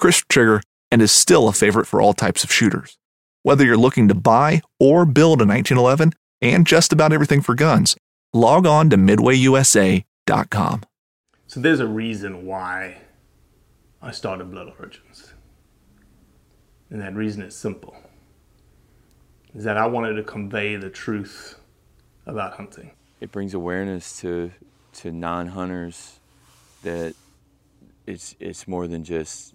crisp trigger, and is still a favorite for all types of shooters. Whether you're looking to buy or build a 1911 and just about everything for guns, log on to midwayusa.com. So there's a reason why I started Blood Origins. And that reason is simple. Is that I wanted to convey the truth about hunting. It brings awareness to to non-hunters that it's it's more than just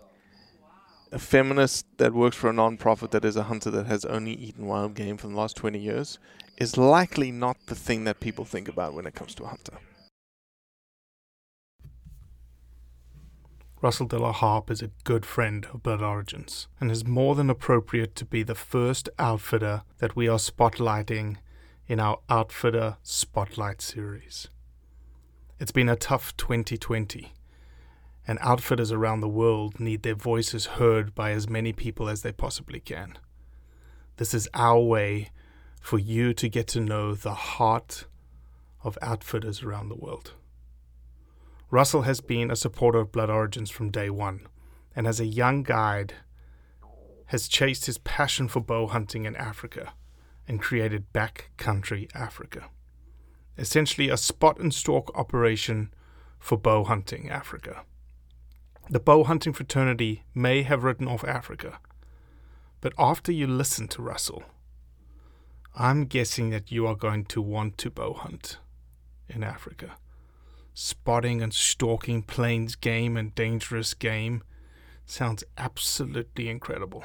a feminist that works for a non-profit that is a hunter that has only eaten wild game for the last 20 years is likely not the thing that people think about when it comes to a hunter. Russell De La Harpe is a good friend of Blood Origins and is more than appropriate to be the first outfitter that we are spotlighting in our Outfitter Spotlight series. It's been a tough 2020, and outfitters around the world need their voices heard by as many people as they possibly can. This is our way for you to get to know the heart of outfitters around the world. Russell has been a supporter of Blood Origins from day one, and as a young guide, has chased his passion for bow hunting in Africa and created Backcountry Africa, essentially a spot and stalk operation for bow hunting Africa. The bow hunting fraternity may have written off Africa, but after you listen to Russell, I'm guessing that you are going to want to bow hunt in Africa spotting and stalking plains game and dangerous game sounds absolutely incredible.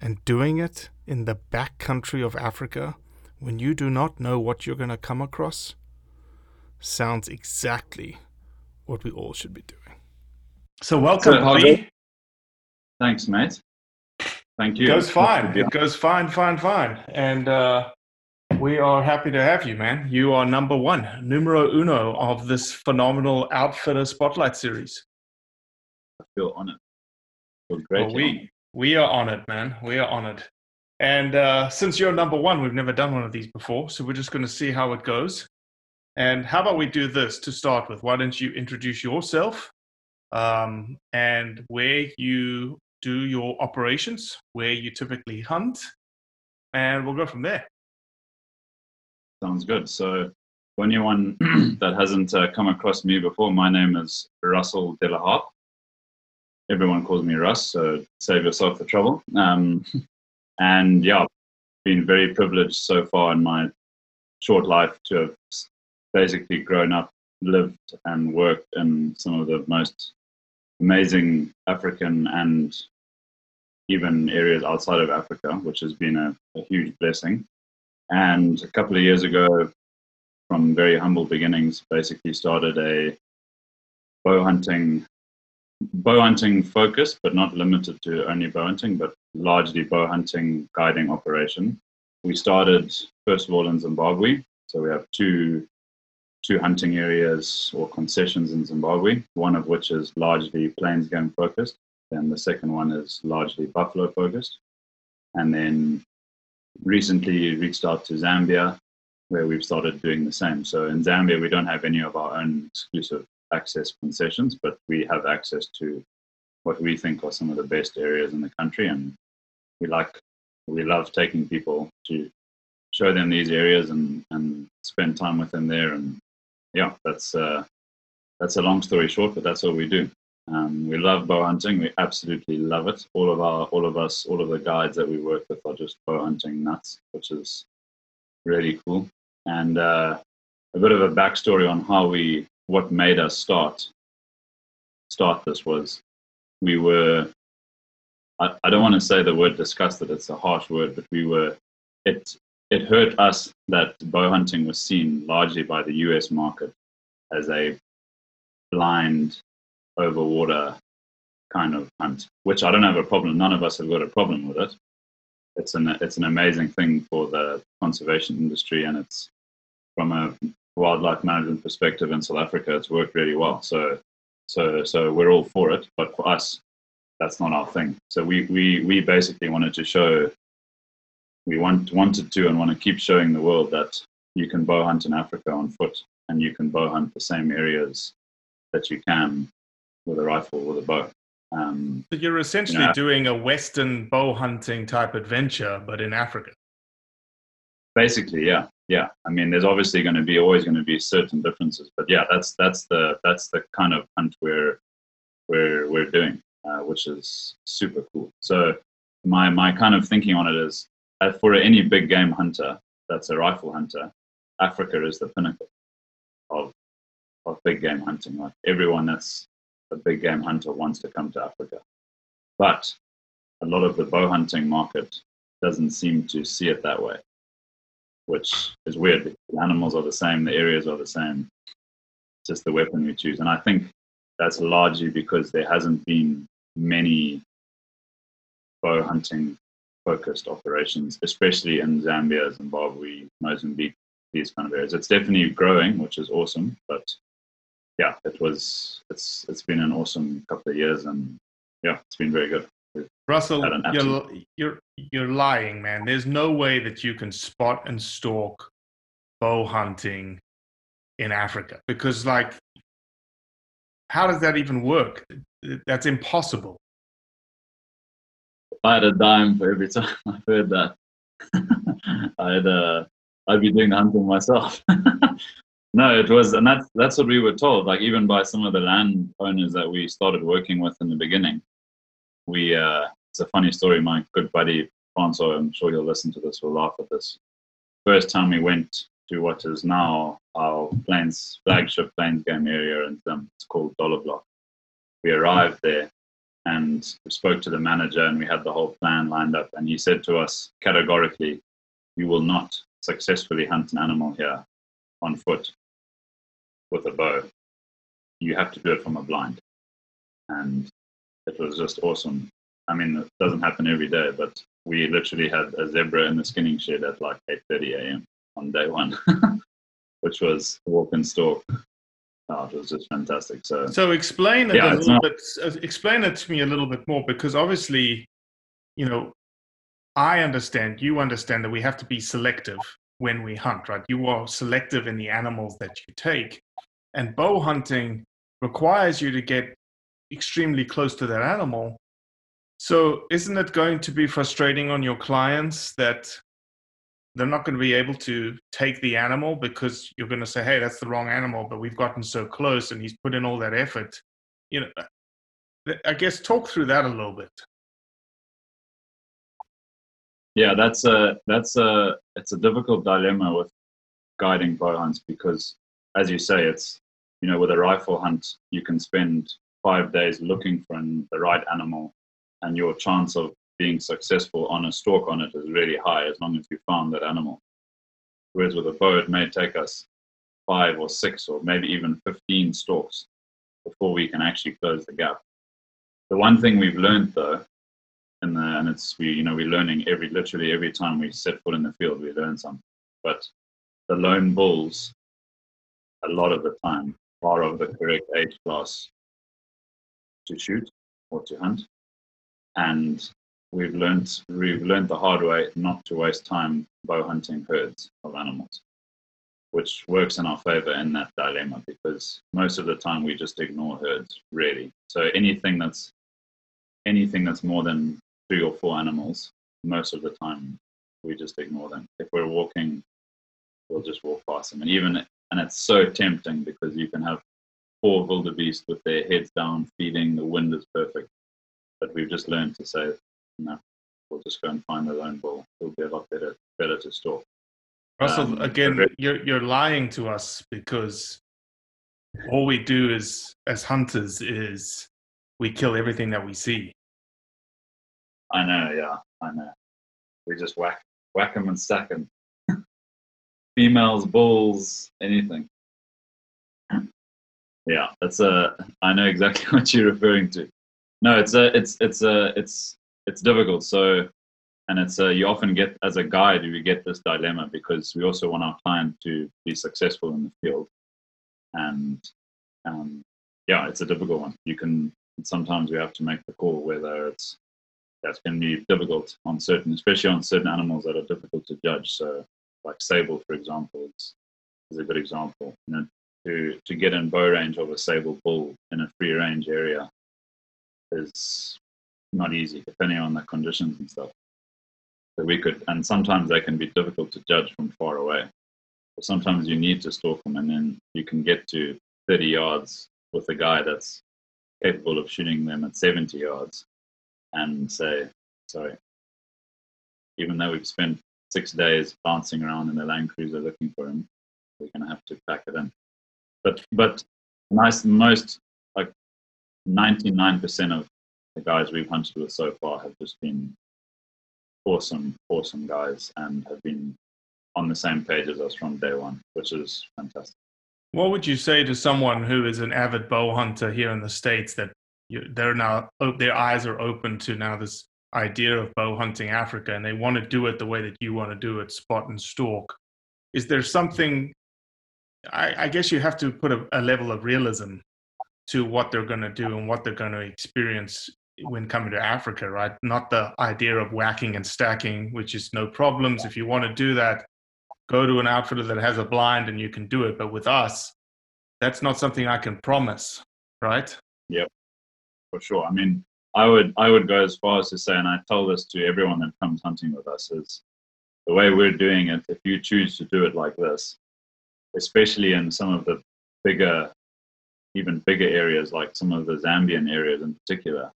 And doing it in the back country of Africa when you do not know what you're going to come across sounds exactly what we all should be doing. So welcome, So, Lee. Thanks, mate. Thank you. It goes fine. It goes fine, fine, fine. And uh, we are happy to have you, man. You are number one, numero uno of this phenomenal Outfitter Spotlight series. I feel honored. I feel great. Well, we we are honored, man. We are honored. And uh, since you're number one, we've never done one of these before, so we're just going to see how it goes. And how about we do this to start with? Why don't you introduce yourself um, and where you do your operations, where you typically hunt, and we'll go from there. Sounds good. So, for anyone that hasn't uh, come across me before, my name is Russell De La Harpe. Everyone calls me Russ, so save yourself the trouble. Um, and yeah, been very privileged so far in my short life to have basically grown up, lived, and worked in some of the most amazing African and even areas outside of Africa, which has been a, a huge blessing. And a couple of years ago, from very humble beginnings, basically started a bow hunting, bow hunting focused, but not limited to only bow hunting, but largely bow hunting guiding operation. We started first of all in Zimbabwe, so we have two two hunting areas or concessions in Zimbabwe. One of which is largely plains game focused, and the second one is largely buffalo focused. And then recently reached out to Zambia, where we've started doing the same. So in Zambia, we don't have any of our own exclusive access concessions, but we have access to what we think are some of the best areas in the country, and we like we love taking people to show them these areas and and spend time with them there. And yeah, that's uh, that's a long story short, but that's what we do. Um, we love bow hunting. We absolutely love it. All of our, all of us, all of the guides that we work with are just bow hunting nuts, which is really cool. And uh, a bit of a backstory on how we, what made us start, start this was, we were. I, I don't want to say the word disgusted. It's a harsh word, but we were. It it hurt us that bow hunting was seen largely by the U.S. market as a blind over water kind of hunt, which I don't have a problem. None of us have got a problem with it. It's an it's an amazing thing for the conservation industry, and it's from a wildlife management perspective in South Africa, it's worked really well. So so so we're all for it, but for us, that's not our thing. So we we we basically wanted to show we want wanted to and want to keep showing the world that you can bow hunt in Africa on foot and you can bow hunt the same areas that you can with a rifle or with a bow. Um, so you're essentially you know, doing a Western bow hunting type adventure, but in Africa. Basically, yeah, yeah. I mean, there's obviously going to be always going to be certain differences, but yeah, that's that's the that's the kind of hunt we're we're we're doing, uh, which is super cool. So my my kind of thinking on it is, uh, for any big game hunter that's a rifle hunter, Africa is the pinnacle of of big game hunting. Like everyone that's a big game hunter wants to come to Africa. But a lot of the bow hunting market doesn't seem to see it that way, which is weird. The animals are the same, the areas are the same, it's just the weapon we choose. And I think that's largely because there hasn't been many bow hunting focused operations, especially in Zambia, Zimbabwe, Mozambique, these kind of areas. It's definitely growing, which is awesome, but yeah, it was it's it's been an awesome couple of years, and yeah, it's been very good. Russell, you're, you're you're lying, man. There's no way that you can spot and stalk bow hunting in Africa because, like, how does that even work? That's impossible. I had a dime for every time I've heard that. I'd uh, I'd be doing the hunting myself. No, it was, and that's that's what we were told. Like even by some of the land owners that we started working with in the beginning. We uh, it's a funny story. My good buddy Francois, I'm sure you'll listen to this. Will laugh at this. First time we went to what is now our plains flagship plains game area, and um, it's called Dollar Block. We arrived there and we spoke to the manager, and we had the whole plan lined up. And he said to us categorically, "You will not successfully hunt an animal here on foot with a bow. You have to do it from a blind. And it was just awesome. I mean, it doesn't happen every day, but we literally had a zebra in the skinning shed at like 8.30 a.m. on day one, which was walk and stalk. Oh, it was just fantastic. So, so explain it yeah, a little not... bit. Uh, explain it to me a little bit more, because obviously, you know, I understand, you understand that we have to be selective when we hunt, right? You are selective in the animals that you take. And bow hunting requires you to get extremely close to that animal. So, isn't it going to be frustrating on your clients that they're not going to be able to take the animal because you're going to say, hey, that's the wrong animal, but we've gotten so close and he's put in all that effort? You know, uh, I guess talk through that a little bit. Yeah, that's a that's a it's a difficult dilemma with guiding bow hunts because, as you say, it's you know with a rifle hunt you can spend five days looking for an, the right animal, and your chance of being successful on a stalk on it is really high as long as you found that animal. Whereas with a bow, it may take us five or six or maybe even 15 stalks before we can actually close the gap. The one thing we've learned though, and, the, and it's we you know we're learning every literally every time we set foot in the field we learn something. But the lone bulls, a lot of the time, are of the correct age class to shoot or to hunt, and we've learned we've learned the hard way not to waste time bow hunting herds of animals, which works in our favor in that dilemma because most of the time we just ignore herds really. So anything that's anything that's more than three or four animals, most of the time we just ignore them. If we're walking, we'll just walk past them, and even and it's so tempting because you can have four wildebeest with their heads down feeding. The wind is perfect, but we've just learned to say no, we'll just go and find the lone bull. It'll be a lot better, better to stalk. Russell, Um, again, you're you're lying to us because all we do is as hunters is we kill everything that we see. I know, yeah, I know. We just whack, whack them and stack them. Females, bulls, anything. Yeah, that's a. I know exactly what you're referring to. No, it's a, it's, it's a, it's, it's difficult. So, and it's a, you often get as a guide, you get this dilemma because we also want our client to be successful in the field, and um, yeah, it's a difficult one. You can sometimes we have to make the call whether it's that's going to be difficult on certain, especially on certain animals that are difficult to judge. So, like sable, for example, is, is a good example. You know, to to get in bow range of a sable bull in a free range area is not easy, depending on the conditions and stuff. So we could, and sometimes they can be difficult to judge from far away. But sometimes you need to stalk them, and then you can get to 30 yards with a guy that's capable of shooting them at 70 yards and say, sorry, even though we've spent six days bouncing around in the Land Cruiser looking for him, we're going to have to pack it in. But, but nice, most, like 99% of the guys we've hunted with so far have just been awesome, awesome guys and have been on the same page as us from day one, which is fantastic. What would you say to someone who is an avid bow hunter here in the states that you, they're now their eyes are open to now this idea of bow hunting Africa and they want to do it the way that you want to do it, spot and stalk? Is there something? I, I guess you have to put a, a level of realism to what they're going to do and what they're going to experience when coming to Africa, right? Not the idea of whacking and stacking, which is no problems. If you want to do that, go to an outfitter that has a blind and you can do it. But with us, that's not something I can promise, right? Yep, for sure. I mean, I would I would go as far as to say, and I tell this to everyone that comes hunting with us, is the way we're doing it. If you choose to do it like this, especially in some of the bigger, even bigger areas, like some of the Zambian areas in particular,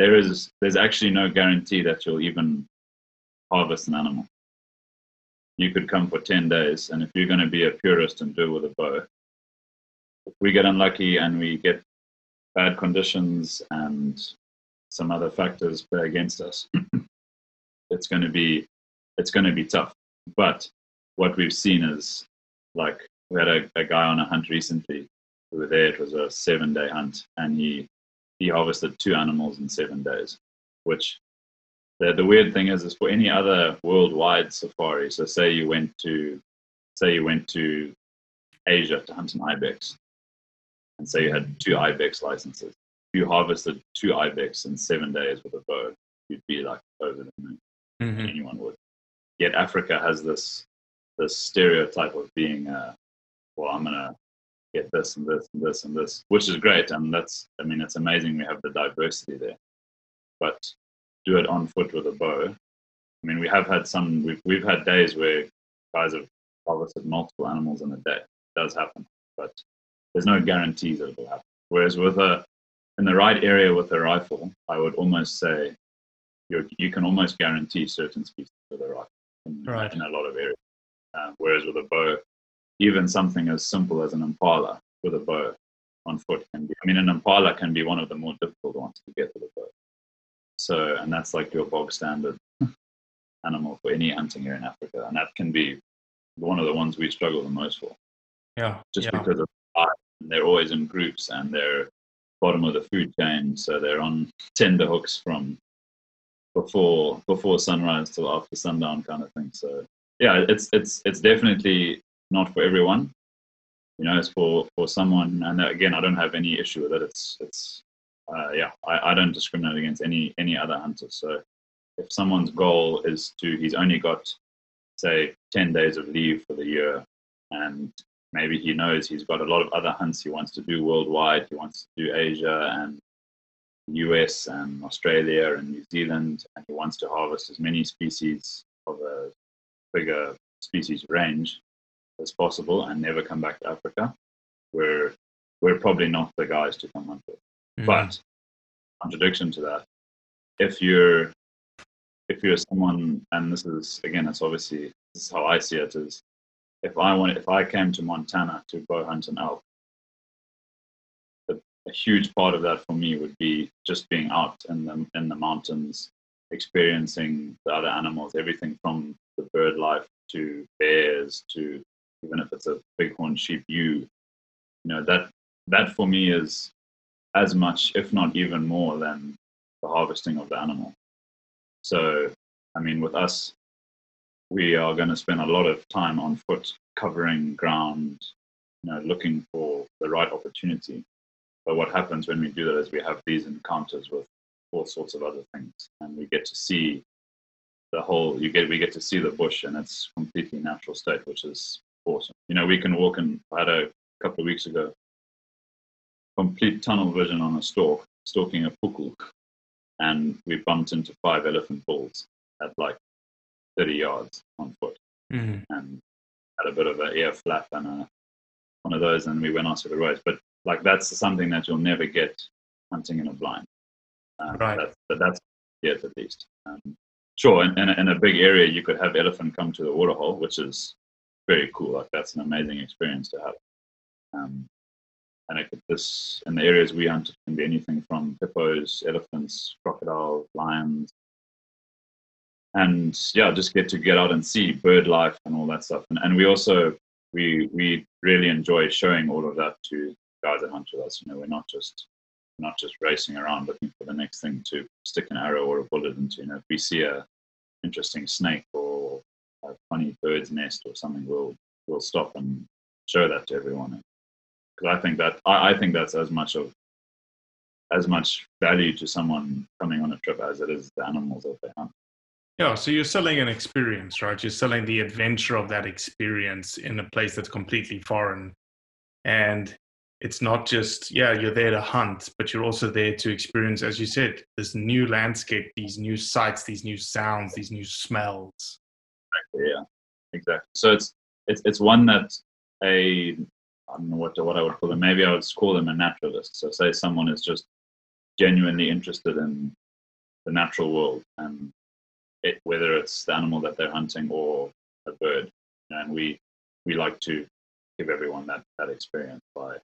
there is there's actually no guarantee that you'll even harvest an animal. You could come for ten days, and if you're going to be a purist and do it with a bow, if we get unlucky and we get bad conditions and some other factors play against us, it's going to be it's going to be tough. But what we've seen is like we had a, a guy on a hunt recently. We were there. It was a seven day hunt, and he he harvested two animals in seven days. Which the the weird thing is, is for any other worldwide safari. So say you went to say you went to Asia to hunt an ibex, and say you had two ibex licenses. If you harvested two ibex in seven days with a bow, you'd be like over the moon. Mm-hmm. Anyone would. Yet Africa has this this stereotype of being, uh, well, I'm gonna get this and this and this and this, which is great, and that's, I mean, it's amazing we have the diversity there. But do it on foot with a bow. I mean, we have had some. We've we've had days where guys have harvested multiple animals in a day. It does happen, but there's no guarantees that it will happen. Whereas with a in the right area with a rifle, I would almost say you you can almost guarantee certain species with a rifle in, Right. in a lot of areas. Uh, whereas with a bow, even something as simple as an impala with a bow on foot can be. I mean, an impala can be one of the more difficult ones to get with a bow. So, and that's like your bog standard animal for any hunting here in Africa, and that can be one of the ones we struggle the most for Yeah. just yeah. because of they're always in groups and they're bottom of the food chain, so they're on tender hooks from before before sunrise till after sundown kind of thing. So yeah, it's it's it's definitely not for everyone. You know, it's for for someone, and again, I don't have any issue with it. It's it's uh, yeah, I, I don't discriminate against any any other hunter. So if someone's goal is to he's only got say 10 days of leave for the year and maybe he knows he's got a lot of other hunts he wants to do worldwide he wants to do asia and us and australia and new zealand and he wants to harvest as many species of a bigger species range as possible and never come back to africa we're we're probably not the guys to come hunt with mm. but contradiction to that if you're if you're someone, and this is again, it's obviously this is how I see it is, if I want, if I came to Montana to bow hunt an elk, a, a huge part of that for me would be just being out in the in the mountains, experiencing the other animals, everything from the bird life to bears to even if it's a bighorn sheep ewe, you know that that for me is as much, if not even more, than the harvesting of the animal. So, I mean, with us, we are going to spend a lot of time on foot covering ground, you know, looking for the right opportunity. But what happens when we do that is we have these encounters with all sorts of other things, and we get to see the whole. You get we get to see the bush in its completely natural state, which is awesome. You know, we can walk in. I had a couple of weeks ago, complete tunnel vision on a stalk, stalking a puku, and we bumped into five elephant bulls at like 30 yards on foot mm-hmm. and had a bit of an ear flap and a, one of those and we went on the roads but like that's something that you'll never get hunting in a blind um, right that's, but that's yet at least um, sure in, in a, in, a, big area you could have elephant come to the waterhole which is very cool like that's an amazing experience to have um, and I could, this in the areas we hunt can be anything from hippos, elephants, crocodiles, lions, and yeah, just get to get out and see bird life and all that stuff. And, and we also we we really enjoy showing all of that to guys that hunt with us. You know, we're not just not just racing around looking for the next thing to stick an arrow or a bullet into. You know, if we see a interesting snake a funny bird's nest or something, we'll we'll stop and show that to everyone because I think that I, I think that's as much of as much value to someone coming on a trip as it is the animals that they hunt. Yeah, so you're selling an experience, right? You're selling the adventure of that experience in a place that's completely foreign. And it's not just, yeah, you're there to hunt, but you're also there to experience, as you said, this new landscape, these new sights, these new sounds, these new smells. Exactly, yeah, exactly. So it's it's it's one that a I don't know what what I would call them. Maybe I would call them a naturalist. So say someone is just genuinely interested in the natural world and it, whether it's the animal that they're hunting or a bird, and we we like to give everyone that that experience by.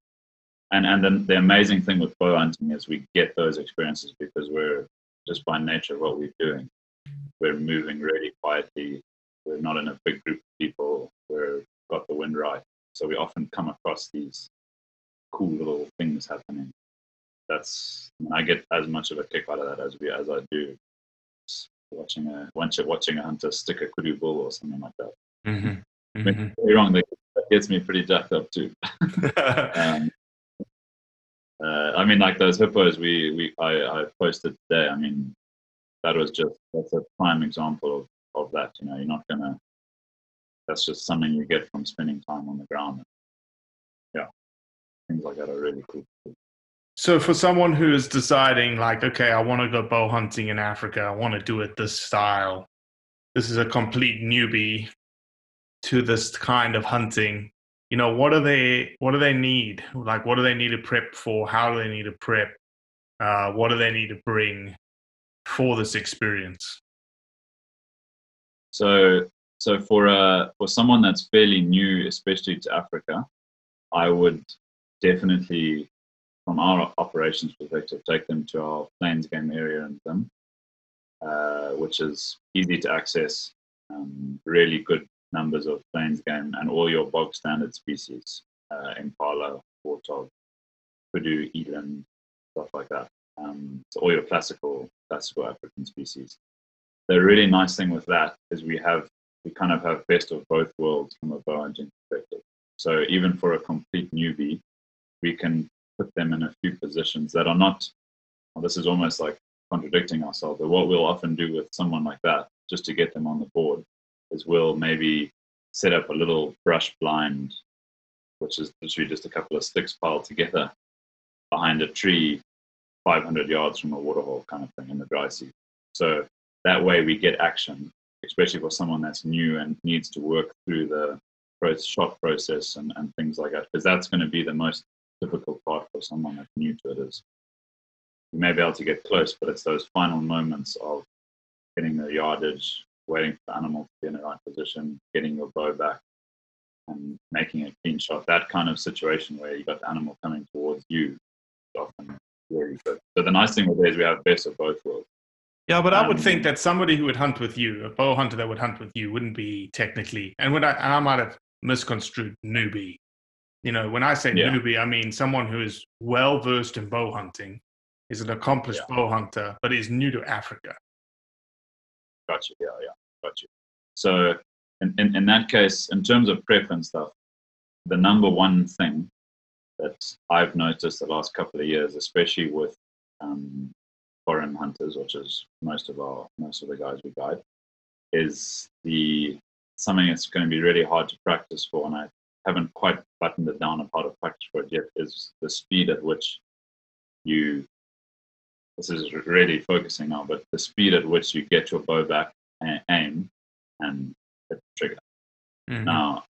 And and then the amazing thing with bow hunting is we get those experiences because we're just by nature of what we're doing. We're moving really quietly. We're not in a big group of people. We've got the wind right. So we often come across these cool little things happening. That's I, mean, I get as much of a kick out of that as we as I do watching a watching a hunter stick a kudu bull or something like that. Mm-hmm. Mm-hmm. wrong, that gets me pretty jacked up too. um, uh, I mean, like those hippos we we I, I posted today. I mean, that was just that's a prime example of, of that. You know, you're not gonna that's just something you get from spending time on the ground. Yeah, things like that are really cool. So, for someone who is deciding, like, okay, I want to go bow hunting in Africa, I want to do it this style, this is a complete newbie to this kind of hunting. You know, what do they what do they need? Like, what do they need to prep for? How do they need to prep? Uh, what do they need to bring for this experience? So so for uh, for someone that's fairly new, especially to Africa, I would definitely, from our operations perspective, take them to our plains game area in them, uh, which is easy to access, um, really good numbers of plains game, and all your bog standard species, uh, impala, warthog, kudu, eland, stuff like that. Um, so all your classical classical African species. The really nice thing with that is we have we kind of have best of both worlds from a bow hunting perspective. So even for a complete newbie, we can put them in a few positions that are not. Well, this is almost like contradicting ourselves. But what we'll often do with someone like that, just to get them on the board, is we'll maybe set up a little brush blind, which is literally just a couple of sticks piled together behind a tree, 500 yards from a waterhole, kind of thing in the dry season. So that way we get action, especially for someone that's new and needs to work through the shot process and, and things like that, because that's going to be the most difficult part for someone that's new to it is you may be able to get close, but it's those final moments of getting the yardage, waiting for the animal to be in the right position, getting your bow back, and making a clean shot. That kind of situation where you've got the animal coming towards you often really good. So the nice thing with it is we have best of both worlds. Yeah, but I would think that somebody who would hunt with you, a bow hunter that would hunt with you, wouldn't be technically, and when I, I might have misconstrued newbie. You know, when I say yeah. newbie, I mean someone who is well versed in bow hunting, is an accomplished yeah. bow hunter, but is new to Africa. Gotcha. Yeah, yeah, gotcha. So, in, in, in that case, in terms of prep and stuff, the number one thing that I've noticed the last couple of years, especially with um, foreign hunters, which is most of our most of the guys we guide, is the something that's going to be really hard to practice for, and I haven't quite buttoned it down a part of practice for it yet. Is the speed at which you this is really focusing on, but the speed at which you get your bow back and aim and hit the trigger. Mm-hmm. Now,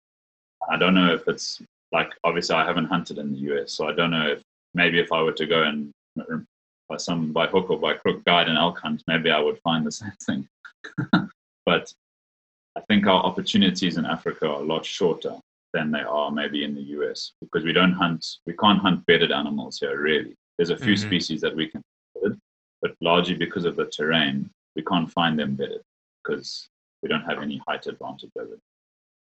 I don't know if it's like obviously I haven't hunted in the US, so I don't know if maybe if I were to go and by some by hook or by crook guide an elk hunt, maybe I would find the same thing. but I think our opportunities in Africa are a lot shorter than they are maybe in the US because we don't hunt, we can't hunt bedded animals here really. There's a few mm-hmm. species that we can but largely because of the terrain, we can't find them bedded because we don't have any height advantage over them,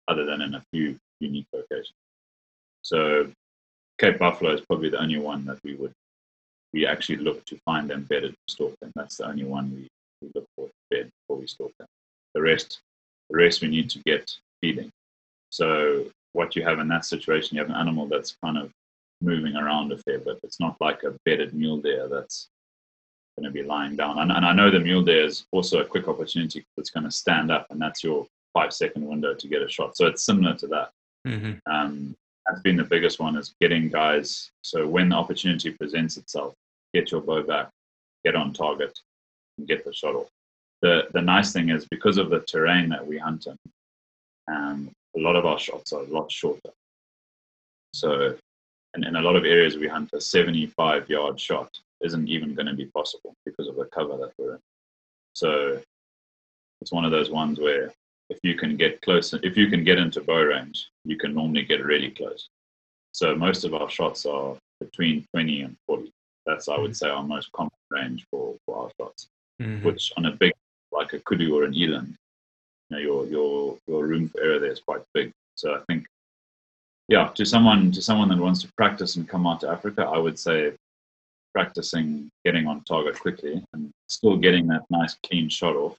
other than in a few unique locations. So Cape Buffalo is probably the only one that we would we actually look to find them bedded to stalk them. That's the only one we, we look for bed before we stalk them. The rest the rest we need to get feeding. So what you have in that situation, you have an animal that's kind of moving around a fair bit. It's not like a bedded mule deer that's going to be lying down. And, and I know the mule deer is also a quick opportunity that's going to stand up, and that's your five second window to get a shot. So it's similar to that. Mm-hmm. Um, that's been the biggest one is getting guys. So when the opportunity presents itself, get your bow back, get on target, and get the shot off. The the nice thing is because of the terrain that we hunt in, um, a lot of our shots are a lot shorter. So, in, in a lot of areas we hunt a 75 yard shot isn't even going to be possible because of the cover that we're in. So it's one of those ones where if you can get close, if you can get into bow range, you can normally get really close. So most of our shots are between 20 and 40. That's, I would mm-hmm. say, our most common range for, for our shots, mm-hmm. which on a big, like a kudu or an eland, you know, your, your, your room for error there is quite big. So I think, yeah, to someone, to someone that wants to practice and come out to Africa, I would say practicing getting on target quickly and still getting that nice clean shot off,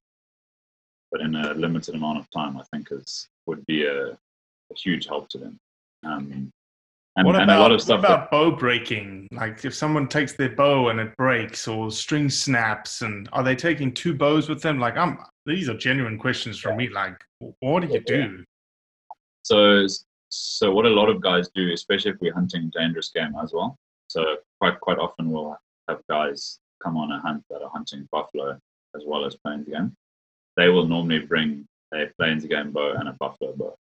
but in a limited amount of time, I think is would be a, a huge help to them. Um, and, what about, and a lot of stuff what about that, bow breaking? Like if someone takes their bow and it breaks, or string snaps, and are they taking two bows with them? Like I'm, these are genuine questions from me. Like, what do you do? So, so what a lot of guys do, especially if we're hunting dangerous game as well, so quite quite often we'll have guys come on a hunt that are hunting buffalo as well as plains game. They will normally bring a plains game bow and a buffalo bow.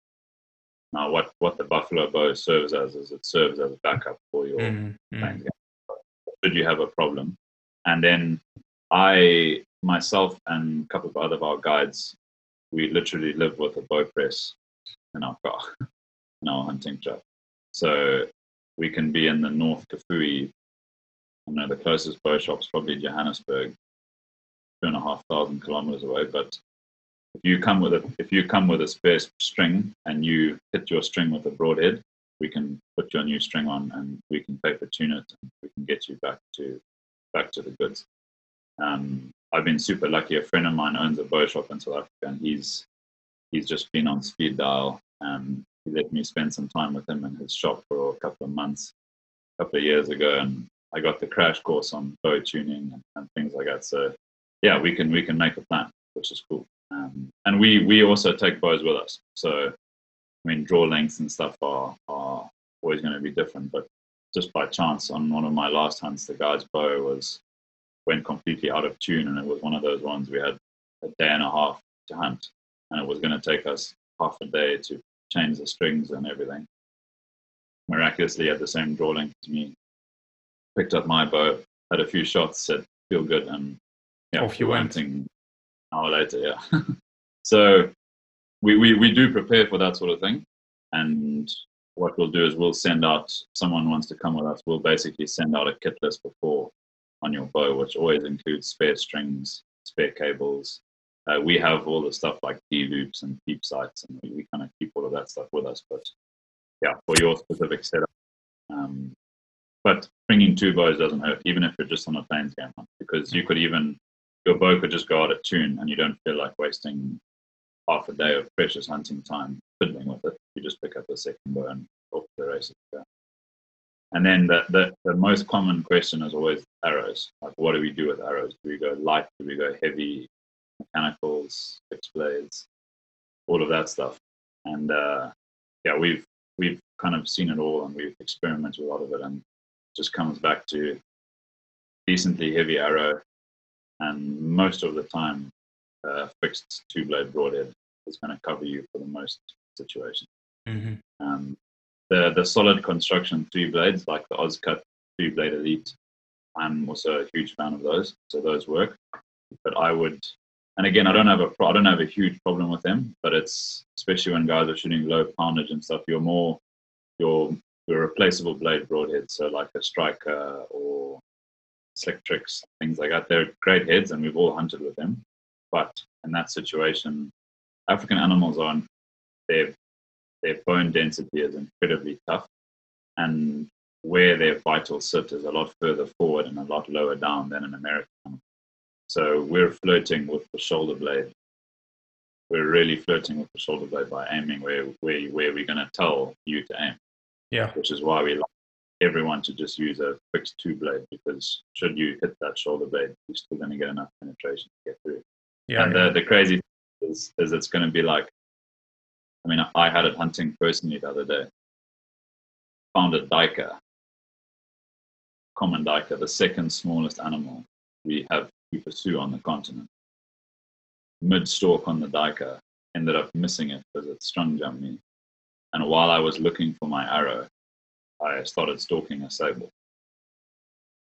Now, what, what the buffalo bow serves as is it serves as a backup for your mm-hmm. game. Should you have a problem, and then I myself and a couple of other of our guides, we literally live with a bow press in our car, in our hunting truck. So we can be in the North Kafue. I know the closest bow shop's probably Johannesburg, two and a half thousand kilometers away. But if you come with a if you come with a spare string and you hit your string with a broadhead, we can put your new string on and we can paper tune it and we can get you back to back to the goods. Um, I've been super lucky. A friend of mine owns a bow shop in South Africa, and he's he's just been on speed dial. Um, he let me spend some time with him in his shop for a couple of months, a couple of years ago, and I got the crash course on bow tuning and, and things like that. So, yeah, we can we can make a plan, which is cool. Um, and we we also take bows with us. So, I mean, draw lengths and stuff are are always going to be different. But just by chance, on one of my last hunts, the guy's bow was went completely out of tune, and it was one of those ones we had a day and a half to hunt, and it was going to take us half a day to change the strings and everything. Miraculously, had the same draw length as me. Picked up my bow, had a few shots, said feel good, and yeah, off you went. An hour later, yeah. so we, we we do prepare for that sort of thing, and what we'll do is we'll send out someone wants to come with us. We'll basically send out a kit list before on your bow, which always includes spare strings, spare cables. Uh, we have all the stuff like D loops and peep sights, and we, we kind of keep all of that stuff with us. But yeah, for your specific setup. Um, but bringing two bows doesn't hurt, even if you're just on a plains game because you could even your bow could just go out of tune, and you don't feel like wasting half a day of precious hunting time fiddling with it. You just pick up a second bow and off the races go. And then the, the, the most common question is always arrows. Like, what do we do with arrows? Do we go light? Do we go heavy? Mechanicals, fixed blades, all of that stuff. And uh, yeah, we've we've kind of seen it all, and we've experimented with a lot of it, and it just comes back to decently heavy arrow, and most of the time, uh, fixed two blade broadhead is going to cover you for the most situations. Mm-hmm. Um, the the solid construction three blades like the Ozcut three blade Elite. I'm also a huge fan of those, so those work. But I would, and again, I don't have a I don't have a huge problem with them. But it's especially when guys are shooting low poundage and stuff. You're more your your replaceable blade broadhead, so like a striker or slick tricks, things like that. They're great heads, and we've all hunted with them. But in that situation, African animals are their their bone density is incredibly tough, and where their vital sit is a lot further forward and a lot lower down than an American. So we're flirting with the shoulder blade. We're really flirting with the shoulder blade by aiming where where where we're going to tell you to aim. Yeah. Which is why we like everyone to just use a fixed two blade because should you hit that shoulder blade, you're still going to get enough penetration to get through. Yeah. And yeah. the the crazy thing is is it's going to be like I mean, I had it hunting personally the other day. Found a duiker, common duiker, the second smallest animal we have to pursue on the continent. Mid stalk on the duiker, ended up missing it because it strung jumped me. And while I was looking for my arrow, I started stalking a sable.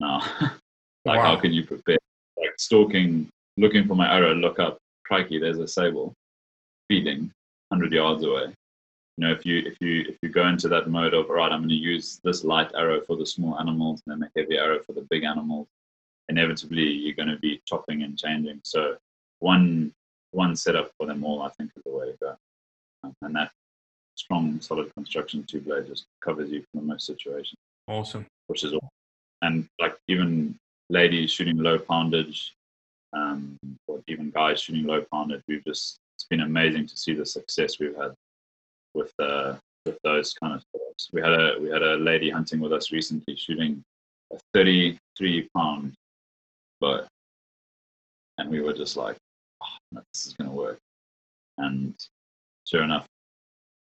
Now, like, Wow. how can you prepare? Like, stalking, looking for my arrow, look up, crikey, there's a sable feeding 100 yards away. You know, if you if you if you go into that mode of all right, I'm going to use this light arrow for the small animals and then a heavy arrow for the big animals, inevitably you're going to be chopping and changing. So one one setup for them all, I think, is the way to go. And that strong, solid construction two blade just covers you the most situations, Awesome. which is all. And like even ladies shooting low poundage, um, or even guys shooting low poundage, we've just it's been amazing to see the success we've had with uh, with those kind of setups. We had a we had a lady hunting with us recently shooting a 33 pound bow, and we were just like, oh, no, this is going to work. And sure enough,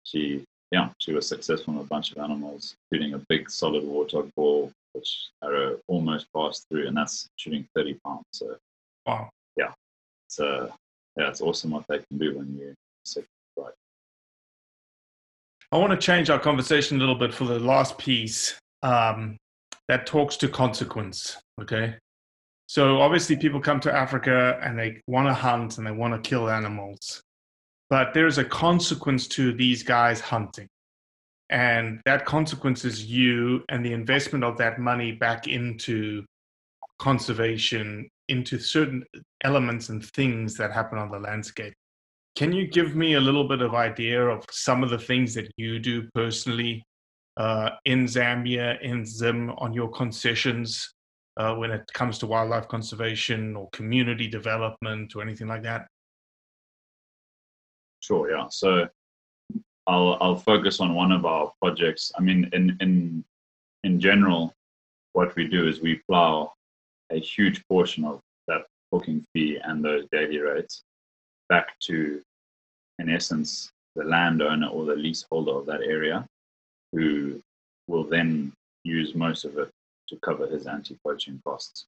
she yeah she was successful in a bunch of animals, shooting a big solid warthog ball, which arrow almost passed through, and that's shooting 30 pounds. So Wow. yeah, it's uh, yeah, it's awesome what they can do when you set right. I want to change our conversation a little bit for the last piece um, that talks to consequence. Okay. So obviously, people come to Africa and they want to hunt and they want to kill animals, but there's a consequence to these guys hunting. And that consequence is you and the investment of that money back into conservation, into certain elements and things that happen on the landscape. Can you give me a little bit of idea of some of the things that you do personally uh, in Zambia, in Zim, on your concessions uh, when it comes to wildlife conservation or community development or anything like that? Sure, yeah. So I'll I'll focus on one of our projects. I mean, in in in general, what we do is we plow a huge portion of that booking fee and those daily rates back to, in essence, the landowner or the leaseholder of that area, who will then use most of it to cover his anti-poaching costs.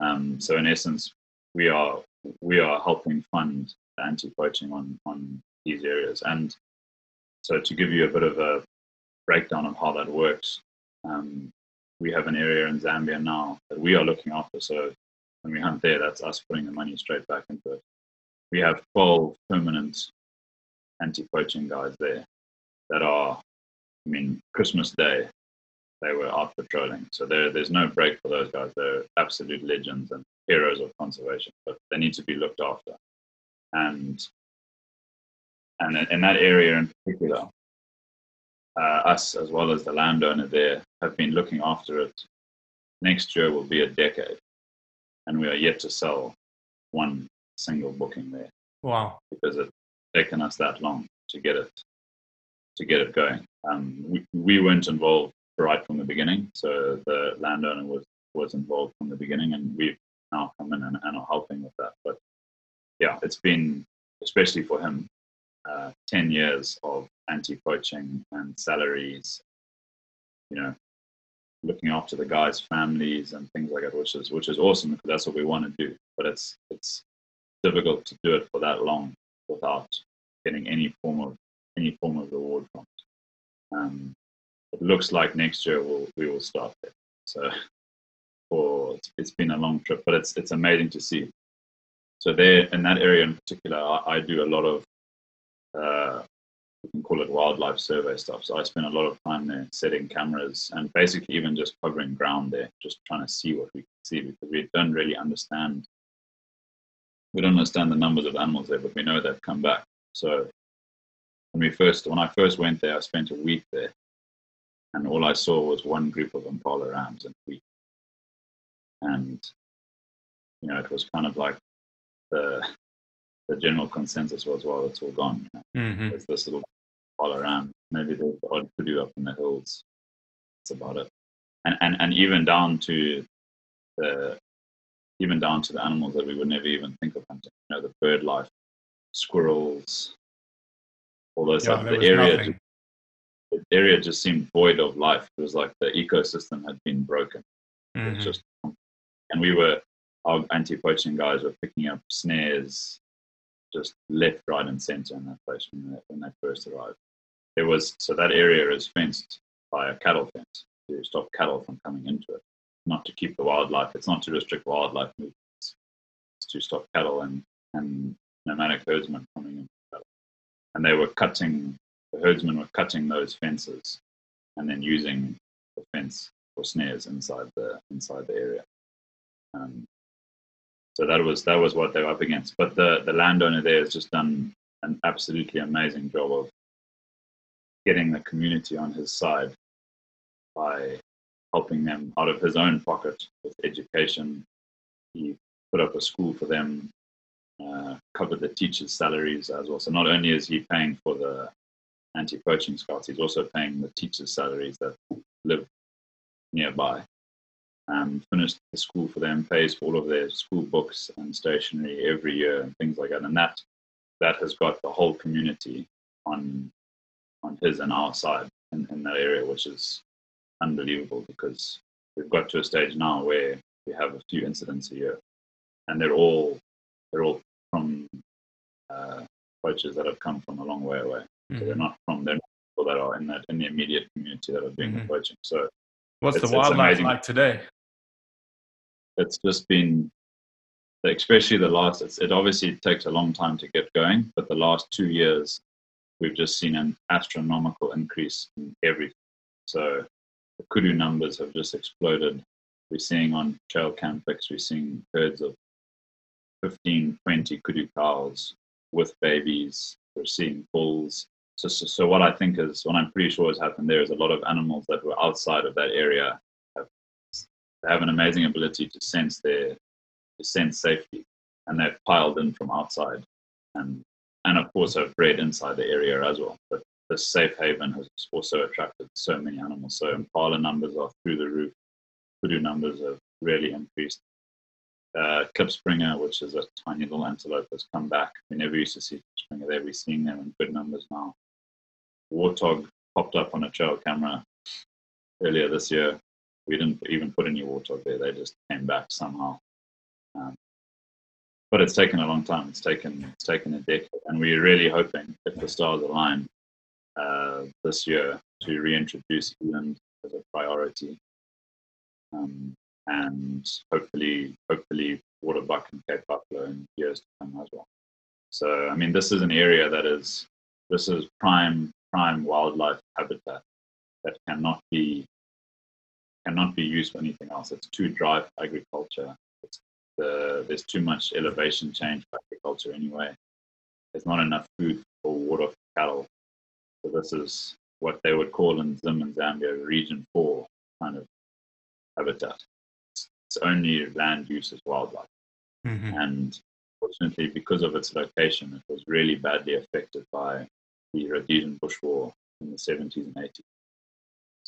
Um, so in essence, we are we are helping fund anti-poaching on on these areas. And so to give you a bit of a breakdown of how that works, um, we have an area in Zambia now that we are looking after. So when we hunt there, that's us putting the money straight back into it. We have 12 permanent anti-poaching guys there that are, I mean, Christmas Day, they were out patrolling. So there, there's no break for those guys. They're absolute legends and heroes of conservation, but they need to be looked after. And and in that area in particular, uh, us as well as the landowner there have been looking after it. Next year will be a decade, and we are yet to sell one single booking there. Wow! Because it's taken us that long to get it to get it going. Um, we, we weren't involved right from the beginning, so the landowner was was involved from the beginning, and we've now come in and, and are helping with that. But yeah, it's been especially for him uh, 10 years of anti-poaching and salaries, you know, looking after the guys' families and things like that, which is which is awesome because that's what we want to do. But it's it's difficult to do it for that long without getting any form of any form of reward from it. Um, it looks like next year we'll we will start there. So for it's, it's been a long trip, but it's it's amazing to see. So there in that area in particular, I, I do a lot of uh, we can call it wildlife survey stuff. So I spent a lot of time there setting cameras and basically even just covering ground there, just trying to see what we can see because we don't really understand. We don't understand the numbers of animals there, but we know they've come back. So when we first, when I first went there, I spent a week there, and all I saw was one group of impala rams and you know it was kind of like the the general consensus was, well, it's all gone. You know? mm-hmm. There's this little all around. Maybe there's the odd kudu up in the hills. That's about it. And, and and even down to the even down to the animals that we would never even think of hunting. You know, the bird life, squirrels, all those. Yeah, the area, just, the area just seemed void of life. It was like the ecosystem had been broken. Mm-hmm. just, and we were our anti-poaching guys were picking up snares just left, right, and center in that place when they, when they first arrived. There was so that area is fenced by a cattle fence to stop cattle from coming into it, not to keep the wildlife. It's not to restrict wildlife movements. It's to stop cattle and and nomadic herdsmen coming into cattle. And they were cutting. The herdsmen were cutting those fences, and then using the fence for snares inside the inside the area. Um, so that was that was what they were up against. But the the landowner there has just done an absolutely amazing job of getting the community on his side by helping them out of his own pocket with education. He put up a school for them, uh, covered the teachers' salaries as well. So not only is he paying for the anti-poaching scouts, he's also paying the teachers' salaries that live nearby um, finished the school for them, pays for all of their school books and stationery every year and things like that. And that that has got the whole community on on his and our side in, in that area, which is unbelievable because we've got to a stage now where we have a few incidents a year, and they're all they're all from uh, coaches that have come from a long way away. Mm-hmm. So they're mm-hmm. not from they're not people that are in that in the immediate community that are doing mm-hmm. the coaching. So what's the wildlife like today? It's just been especially the last it obviously takes a long time to get going but the last two years we've just seen an astronomical increase in everything. So the kudu numbers have just exploded. We're seeing on trail cam pics we're seeing herds of 15 20 kudu cows with babies. We're seeing bulls. So, so, so what I think is, what I'm pretty sure has happened there is a lot of animals that were outside of that area have, have an amazing ability to sense their to sense safety, and they've piled in from outside, and and of course have bred inside the area as well. But the safe haven has also attracted so many animals. So impala numbers are through the roof. Kudu numbers have really increased. Uh, which is a tiny little antelope, has come back. We never used to see Klipspringer there. We're seeing them in good numbers now. Warthog popped up on a trail camera earlier this year. We didn't even put any warthog there. They just came back somehow. Um, but it's taken a long time. It's taken it's taken a decade, and we're really hoping, if the stars align, uh, this year to reintroduce eland as a priority, um, and hopefully, hopefully, waterbuck and Cape buffalo in years to come as well. So, I mean, this is an area that is this is prime prime wildlife habitat that cannot be cannot be used for anything else. It's too dry for agriculture. It's the, there's too much elevation change for agriculture anyway. There's not enough food for water for cattle. So this is what they would call in Zim and Zambia Region 4 kind of habitat. It's, it's only land use as wildlife. Mm-hmm. And fortunately, because of its location, it was really badly affected by the Rhodesian Bush War in the 70s and 80s.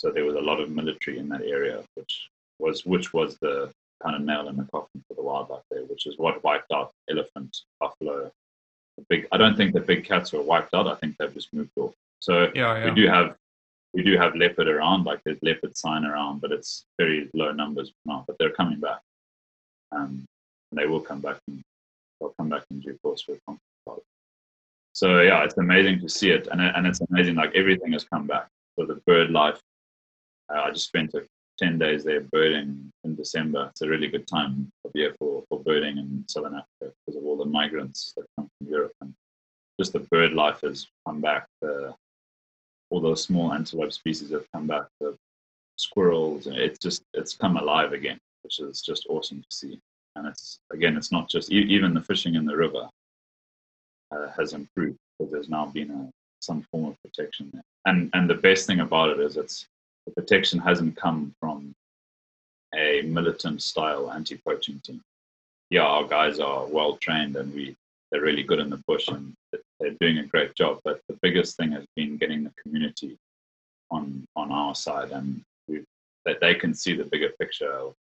So there was a lot of military in that area, which was which was the kind of nail in the coffin for the wildlife there, which is what wiped out elephant, buffalo. The big. I don't think the big cats were wiped out. I think they've just moved off. So Yeah, yeah. we do have we do have leopard around, like there's leopard sign around, but it's very low numbers now. But they're coming back, um, and they will come back. In, they'll come back in due course for a conference. So yeah, it's amazing to see it, and and it's amazing like everything has come back. So the bird life. Uh, I just spent a, ten days there birding in December. It's a really good time of year for, for birding in southern Africa because of all the migrants that come from Europe, and just the bird life has come back. The, all those small antelope species have come back. The squirrels, and it's just it's come alive again, which is just awesome to see. And it's again, it's not just even the fishing in the river uh, has improved because there's now been a, some form of protection there. And and the best thing about it is it's the protection hasn't come from a militant style anti-poaching team. Yeah, our guys are well trained and we they're really good in the bush and they're doing a great job. But the biggest thing has been getting the community on on our side and that they can see the bigger picture of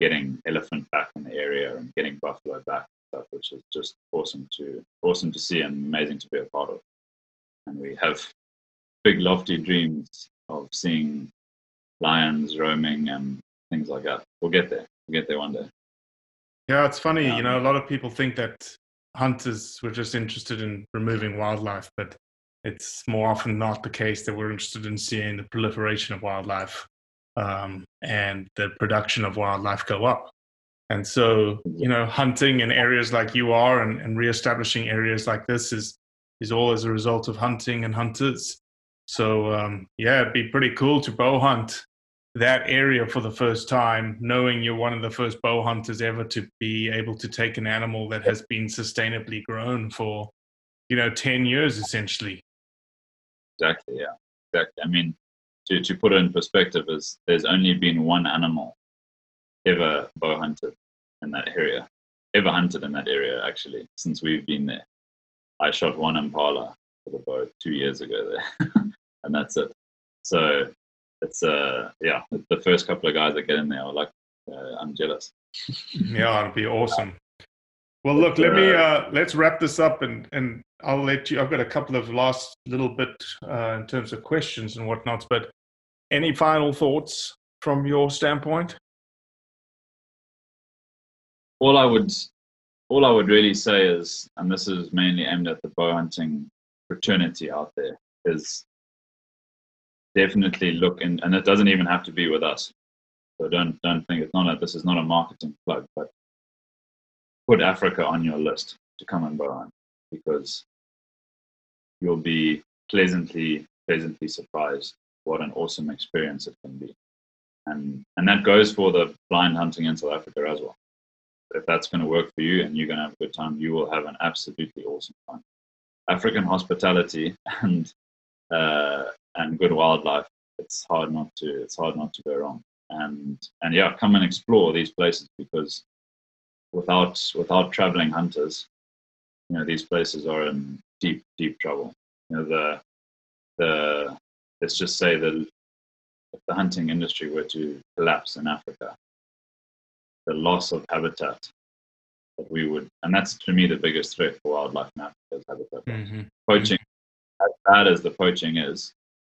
getting elephant back in the area and getting buffalo back stuff, which is just awesome to awesome to see and amazing to be a part of. And we have big lofty dreams of seeing lions roaming and things like that. We'll get there. We'll get there one day. Yeah, it's funny. Yeah. You know, a lot of people think that hunters were just interested in removing wildlife, but it's more often not the case that we're interested in seeing the proliferation of wildlife um, and the production of wildlife go up. And so, you know, hunting in areas like you are and, and reestablishing areas like this is is all as a result of hunting and hunters. So um, yeah, it'd be pretty cool to bow hunt that area for the first time, knowing you're one of the first bow hunters ever to be able to take an animal that has been sustainably grown for, you know, 10 years essentially. Exactly. Yeah. Exactly. I mean, to, to put it in perspective, is there's only been one animal ever bow hunted in that area, ever hunted in that area actually since we've been there. I shot one impala bow two years ago there, and that's it. So it's uh yeah, the first couple of guys that get in there are like, uh, I'm jealous. yeah, it'd be awesome. Well, look, let me uh, let's wrap this up, and and I'll let you. I've got a couple of last little bit uh, in terms of questions and whatnot. But any final thoughts from your standpoint? all I would all I would really say is, and this is mainly aimed at the bow hunting fraternity out there, is definitely look and, and it doesn't even have to be with us. So don't don't think it's not a this is not a marketing plug, but put Africa on your list to come and hunt because you'll be pleasantly pleasantly surprised what an awesome experience it can be. And and that goes for the blind hunting in South Africa as well if that's going to work for you and you're going to have a good time, you will have an absolutely awesome time. African hospitality and uh, and good wildlife, it's hard not to it's hard not to go wrong. And and yeah, come and explore these places because without without traveling hunters, you know these places are in deep deep trouble. You know the the let's just say that if the hunting industry were to collapse in Africa, the loss of habitat that we would, and that's to me the biggest threat for wildlife loss. Mm-hmm. Poaching, as bad as the poaching is,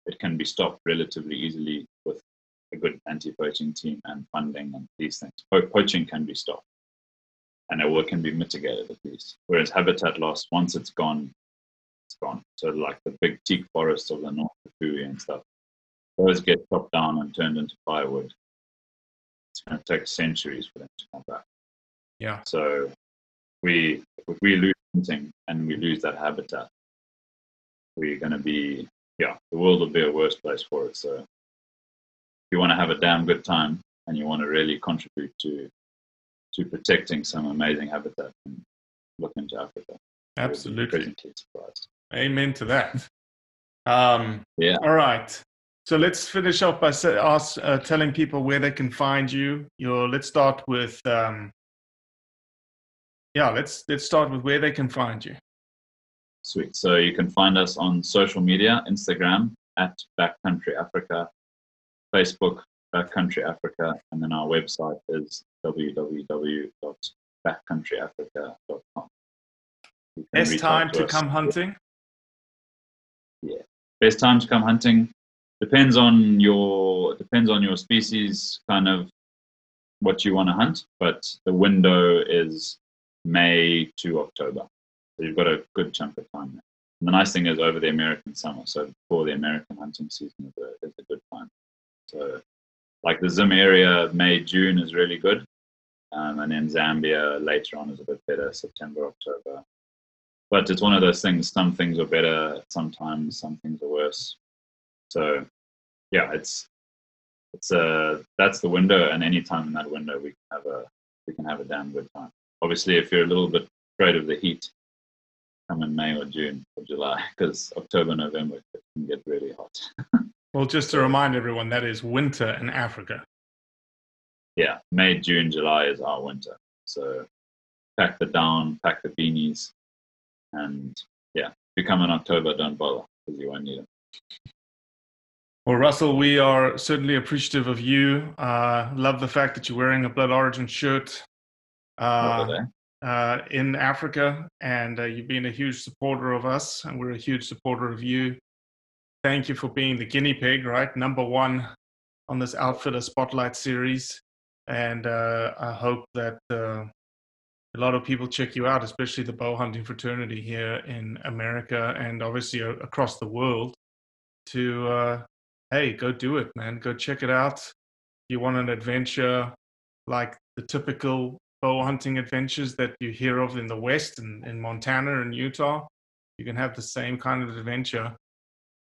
it can be stopped relatively easily with a good anti-poaching team and funding and these things. Po- poaching can be stopped, and it will- can be mitigated at least. Whereas habitat loss, once it's gone, it's gone. So like the big teak forests of the North Kafue and stuff, those get chopped down and turned into firewood. It's going to take centuries for them to come back. Yeah. So we if we lose hunting and we lose that habitat, we're going to be yeah, the world will be a worse place for it. So if you want to have a damn good time and you want to really contribute to to protecting some amazing habitat, look into Africa. Absolutely. surprised. Amen to that. Um, Yeah. All right. So let's finish off by us, uh, telling people where they can find you. Your, let's start with, um, yeah, let's let's start with where they can find you. Sweet. So you can find us on social media, Instagram at Backcountry Africa, Facebook Backcountry Africa, and then our website is www.backcountryafrica.com. Best time to come hunting. Yeah. Best time to come hunting depends on your depends on your species, kind of what you want to hunt, but the window is May to October. So you've got a good chunk of time there. And the nice thing is over the American summer, so before the American hunting season is a, is a good time. So like the Zim area, May, June is really good. Um, and then Zambia later on is a bit better, September, October. But it's one of those things, some things are better sometimes, some things are worse. So yeah, it's it's uh that's the window and any time in that window we can have a we can have a damn good time. Obviously if you're a little bit afraid of the heat, come in May or June or July, because October, November can get really hot. Well, just to remind everyone, that is winter in Africa. yeah, May, June, July is our winter. So pack the down, pack the beanies, and yeah, if you come in October, don't bother because you won't need them. Well, Russell, we are certainly appreciative of you. Uh, love the fact that you're wearing a Blood Origin shirt uh, uh, in Africa, and uh, you've been a huge supporter of us, and we're a huge supporter of you. Thank you for being the guinea pig, right? Number one on this Outfitter Spotlight series. And uh, I hope that uh, a lot of people check you out, especially the bow hunting fraternity here in America and obviously across the world. To uh, hey, go do it, man. Go check it out. You want an adventure like the typical bow hunting adventures that you hear of in the West and in Montana and Utah, you can have the same kind of adventure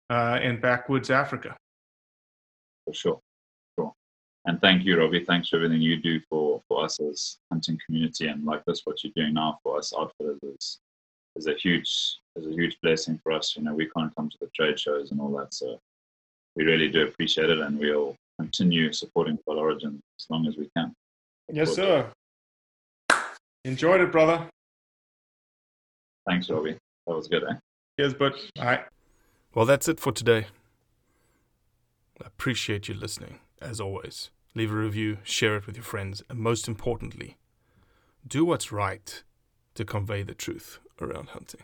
uh, in backwoods Africa. for sure. Sure. And thank you, Robbie. Thanks for everything you do for, for us as hunting community and like this, what you're doing now for us outfitters is is a huge is a huge blessing for us. You know, we can't come to the trade shows and all that. So we really do appreciate it and we'll continue supporting Blood Origin as long as we can. Yes, sir. Enjoyed it, brother. Thanks, Robbie. That was good, eh? Cheers, bud. All right. Well, that's it for today. I appreciate you listening, as always. Leave a review, share it with your friends, and most importantly, do what's right to convey the truth around hunting.